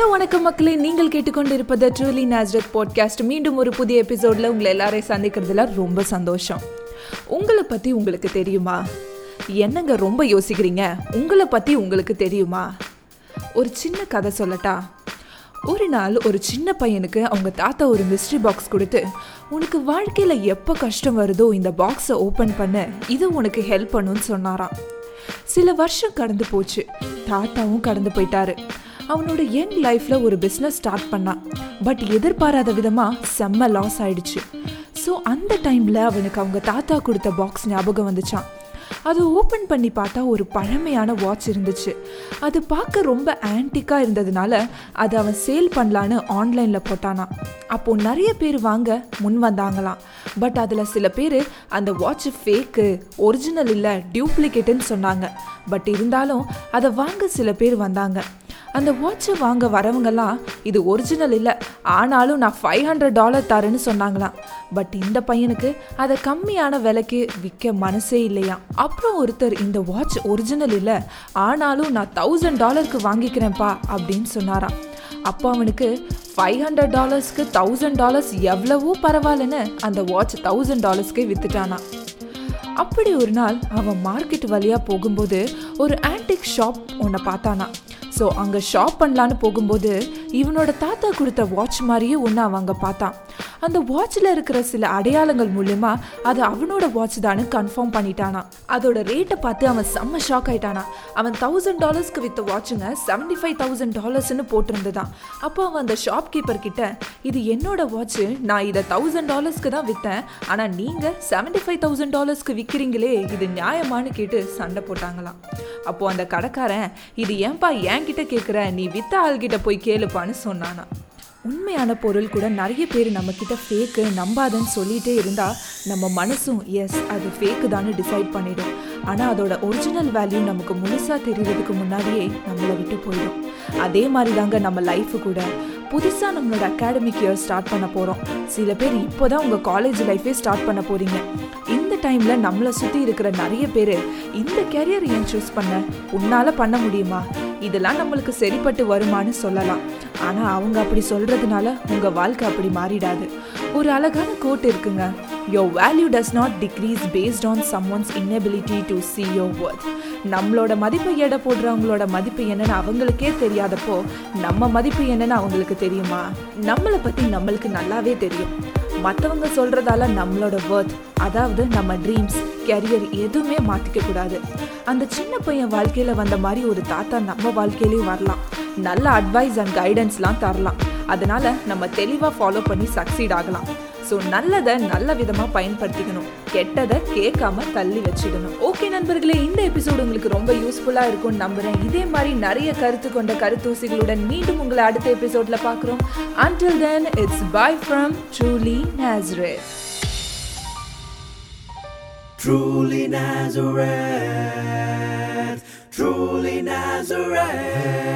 Hello வணக்கம் மக்களே. நீங்கள் கேட்டுக்கொண்டிருப்பது ட்ரூலி நேஸ்ரத் பாட்காஸ்ட் மீண்டும் ஒரு புதிய எபிசோடில் உங்களை எல்லாரையும் சந்திக்கிறதுல ரொம்ப சந்தோஷம். உங்களை பற்றி உங்களுக்கு தெரியுமா? என்னங்க ரொம்ப யோசிக்கிறீங்க? உங்களை பற்றி உங்களுக்கு தெரியுமா? ஒரு சின்ன கதை சொல்லட்டா? ஒரு நாள் ஒரு சின்ன பையனுக்கு அவங்க தாத்தா ஒரு மிஸ்ட்ரி பாக்ஸ் கொடுத்து உனக்கு வாழ்க்கையில் எப்போ கஷ்டம் வருதோ இந்த பாக்ஸை ஓப்பன் பண்ண. இது உனக்கு ஹெல்ப் பண்ணுன்னு சொன்னாராம். சில வருஷம் கடந்து போச்சு. தாத்தாவும் கடந்து போயிட்டாரு. அவனோட யங் லைஃப்ல ஒரு பிஸ்னஸ் ஸ்டார்ட் பண்ணான் பட் எதிர்பாராத விதமா செம்ம லாஸ் ஆயிடுச்சு. ஸோ அந்த டைம்ல அவனுக்கு அவங்க தாத்தா கொடுத்த பாக்ஸ் ஞாபகம் வந்துச்சான் அதை ஓப்பன் பண்ணி பார்த்தா ஒரு பழமையான வாட்ச் இருந்துச்சு. அது பார்க்க ரொம்ப ஆன்டிக்காக இருந்ததுனால அதை அவன் சேல் பண்ணலான்னு ஆன்லைனில் போட்டானான் அப்போ நிறைய பேர் வாங்க முன் வந்தாங்களாம். பட் அதில் சில பேர் அந்த வாட்ச் ஃபேக்கு ஒரிஜினல் இல்லை டியூப்ளிகேட்டுன்னு சொன்னாங்க. பட் இருந்தாலும் அதை வாங்க சில பேர் வந்தாங்க. அந்த வாட்சை வாங்க வரவங்கெல்லாம் இது ஒரிஜினல் இல்லை ஆனாலும் நான் ஃபைவ் ஹண்ட்ரட் டாலர் தரேன்னு சொன்னாங்களாம். பட் இந்த பையனுக்கு அதை கம்மியான விலைக்கு விற்க மனசே இல்லையா அப்புறம் ஒருத்தர் இந்த வாட்ச் ஒரிஜினல் இல்லை ஆனாலும் நான் தௌசண்ட் டாலருக்கு வாங்கிக்கிறேன்ப்பா அப்படின்னு சொன்னாராம். அப்போ அவனுக்கு ஃபைவ் ஹண்ட்ரட் டாலர்ஸ்க்கு தௌசண்ட் டாலர்ஸ் எவ்வளவோ பரவாயில்லன்னு அந்த வாட்ச் தௌசண்ட் டாலர்ஸ்க்கே வித்துட்டானா அப்படி ஒரு நாள் அவன் மார்க்கெட் வழியாக போகும்போது ஒரு ஆன்டிக் ஷாப் ஒன்றை பார்த்தானா ஸோ அங்கே ஷாப் பண்ணலான்னு போகும்போது இவனோட தாத்தா கொடுத்த வாட்ச் மாதிரியே ஒன்று அவன் அங்கே பார்த்தான். அந்த வாட்சில் இருக்கிற சில அடையாளங்கள் மூலயமா அது அவனோட வாட்ச் தான் கன்ஃபார்ம் பண்ணிட்டானா. அதோட ரேட்டை பார்த்து அவன் செம்ம ஷாக் ஆயிட்டானா. அவன் தௌசண்ட் டாலர்ஸ்க்கு வித்த வாட்சுங்க செவன்டி ஃபைவ் தௌசண்ட் டாலர்ஸ்னு போட்டிருந்ததான். அப்போ அவன் அந்த ஷாப் கீப்பர் கிட்ட இது என்னோட வாட்ச் நான் இதை தௌசண்ட் டாலர்ஸ்க்கு தான் விற்றேன் ஆனால் நீங்கள் செவன்டி ஃபைவ் தௌசண்ட் டாலர்ஸ்க்கு விற்கிறீங்களே இது நியாயமானு கேட்டு சண்டை போட்டாங்களாம். அப்போ அந்த கடைக்காரன் இது ஏன்பா என்கிட்ட கேட்குற நீ வித்த ஆள்கிட்ட போய் கேளுப்பான்னு சொன்னானா உண்மையான பொருள் கூட நிறைய பேர் நம்மக்கிட்ட ஃபேக்கு நம்பாதன்னு சொல்லிகிட்டே இருந்தால் நம்ம மனசும் எஸ் அது ஃபேக்கு தானே டிசைட் பண்ணிடும். ஆனால் அதோட ஒரிஜினல் வேல்யூ நமக்கு முழுசாக தெரிகிறதுக்கு முன்னாடியே நம்மளை விட்டு போயிடும். அதே மாதிரி தாங்க நம்ம லைஃபு கூட. புதுசாக நம்மளோட அகாடமிக் இயர் ஸ்டார்ட் பண்ண போகிறோம் சில பேர் இப்போ தான் உங்கள் காலேஜ் லைஃபே ஸ்டார்ட் பண்ண போகிறீங்க இந்த டைமில் நம்மளை சுற்றி இருக்கிற நிறைய பேர் இந்த கெரியர் ஏன் சூஸ் பண்ண? உன்னால் பண்ண முடியுமா? இதெல்லாம் நம்மளுக்கு சரிப்பட்டு வருமானு சொல்லலாம். ஆனால் அவங்க அப்படி சொல்கிறதுனால உங்கள் வாழ்க்கை அப்படி மாறிடாது. ஒரு அழகான கோட் இருக்குங்க. Your value does not decrease based on someone's inability to see your worth நம்மளோட மதிப்பை எடை போடுறவங்களோட மதிப்பு என்னன்னு அவங்களுக்கே தெரியாதப்போ நம்ம மதிப்பு என்னன்னு அவங்களுக்கு தெரியுமா? நம்மளை பற்றி நம்மளுக்கு நல்லாவே தெரியும். மற்றவங்க சொல்கிறதால நம்மளோட ஒர்த் அதாவது நம்ம ட்ரீம்ஸ் கெரியர் எதுவுமே மாற்றிக்க கூடாது. அந்த சின்ன பையன் வாழ்க்கையில் வந்த மாதிரி ஒரு தாத்தா நம்ம வாழ்க்கையிலையும் வரலாம். நல்ல அட்வைஸ் அண்ட் கைடன்ஸ்லாம் தரலாம். அதனால நம்ம தெளிவாக ஃபாலோ பண்ணி சக்சீட் ஆகலாம். ஸோ நல்லதை நல்ல விதமாக பயன்படுத்திக்கணும். கெட்டதை கேட்காம தள்ளி வச்சிடணும். ஓகே நண்பர்களே இந்த எபிசோடு உங்களுக்கு ரொம்ப யூஸ்ஃபுல்லாக இருக்கும்னு நம்புகிறேன் இதே மாதிரி நிறைய கருத்து கொண்ட கருத்தூசிகளுடன் மீண்டும் உங்களை அடுத்த எபிசோடில் பார்க்குறோம். Until then it's bye from truly Nazareth Truly Nazareth, truly Nazareth.